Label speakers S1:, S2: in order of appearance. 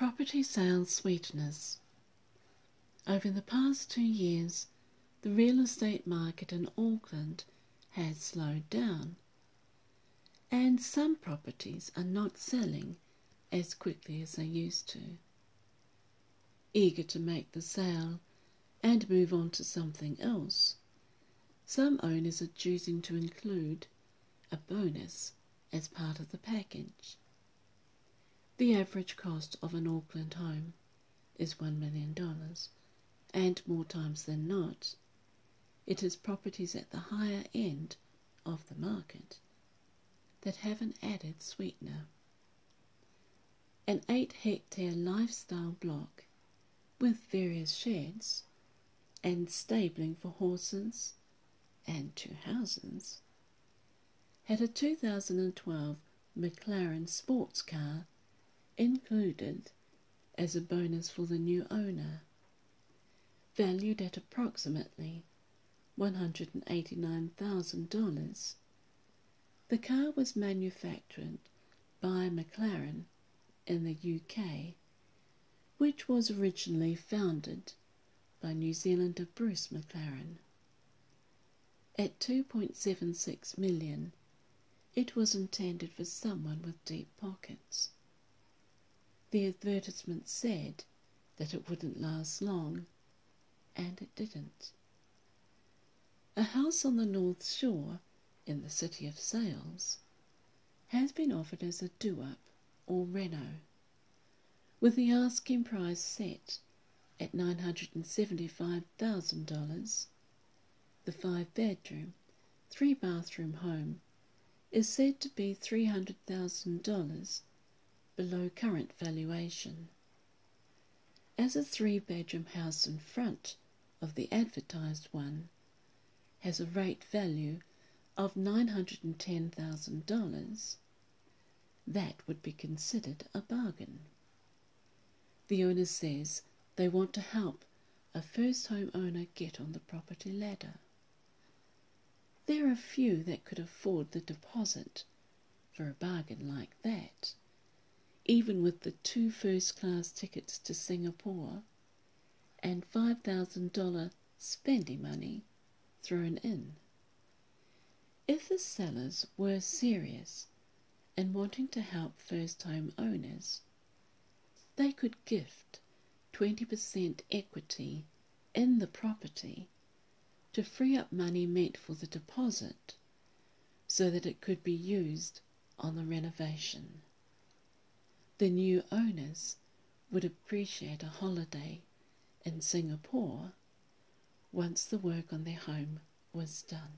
S1: Property sales sweeteners. Over the past two years, the real estate market in Auckland has slowed down, and some properties are not selling as quickly as they used to. Eager to make the sale and move on to something else, some owners are choosing to include a bonus as part of the package. The average cost of an Auckland home is $1 million, and more times than not, it is properties at the higher end of the market that have an added sweetener. An 8 hectare lifestyle block with various sheds and stabling for horses and two houses had a 2012 McLaren sports car included as a bonus for the new owner, valued at approximately $189,000. The car was manufactured by McLaren in the UK, which was originally founded by New Zealander Bruce McLaren. At 2.76 million, it was intended for someone with deep pockets. The advertisement said that it wouldn't last long, and it didn't. A house on the North Shore, in the City of Sails, has been offered as a do-up or reno, with the asking price set at $975,000. The five-bedroom, three-bathroom home is said to be $300,000 below current valuation. As a three bedroom house in front of the advertised one has a rate value of $910,000, that would be considered a bargain. The owner says they want to help a first home owner get on the property ladder. There are few that could afford the deposit for a bargain like that even with the two first class tickets to Singapore and $5,000 spending money thrown in. If the sellers were serious and wanting to help first home owners, they could gift 20% equity in the property to free up money meant for the deposit so that it could be used on the renovation. The new owners would appreciate a holiday in Singapore once the work on their home was done.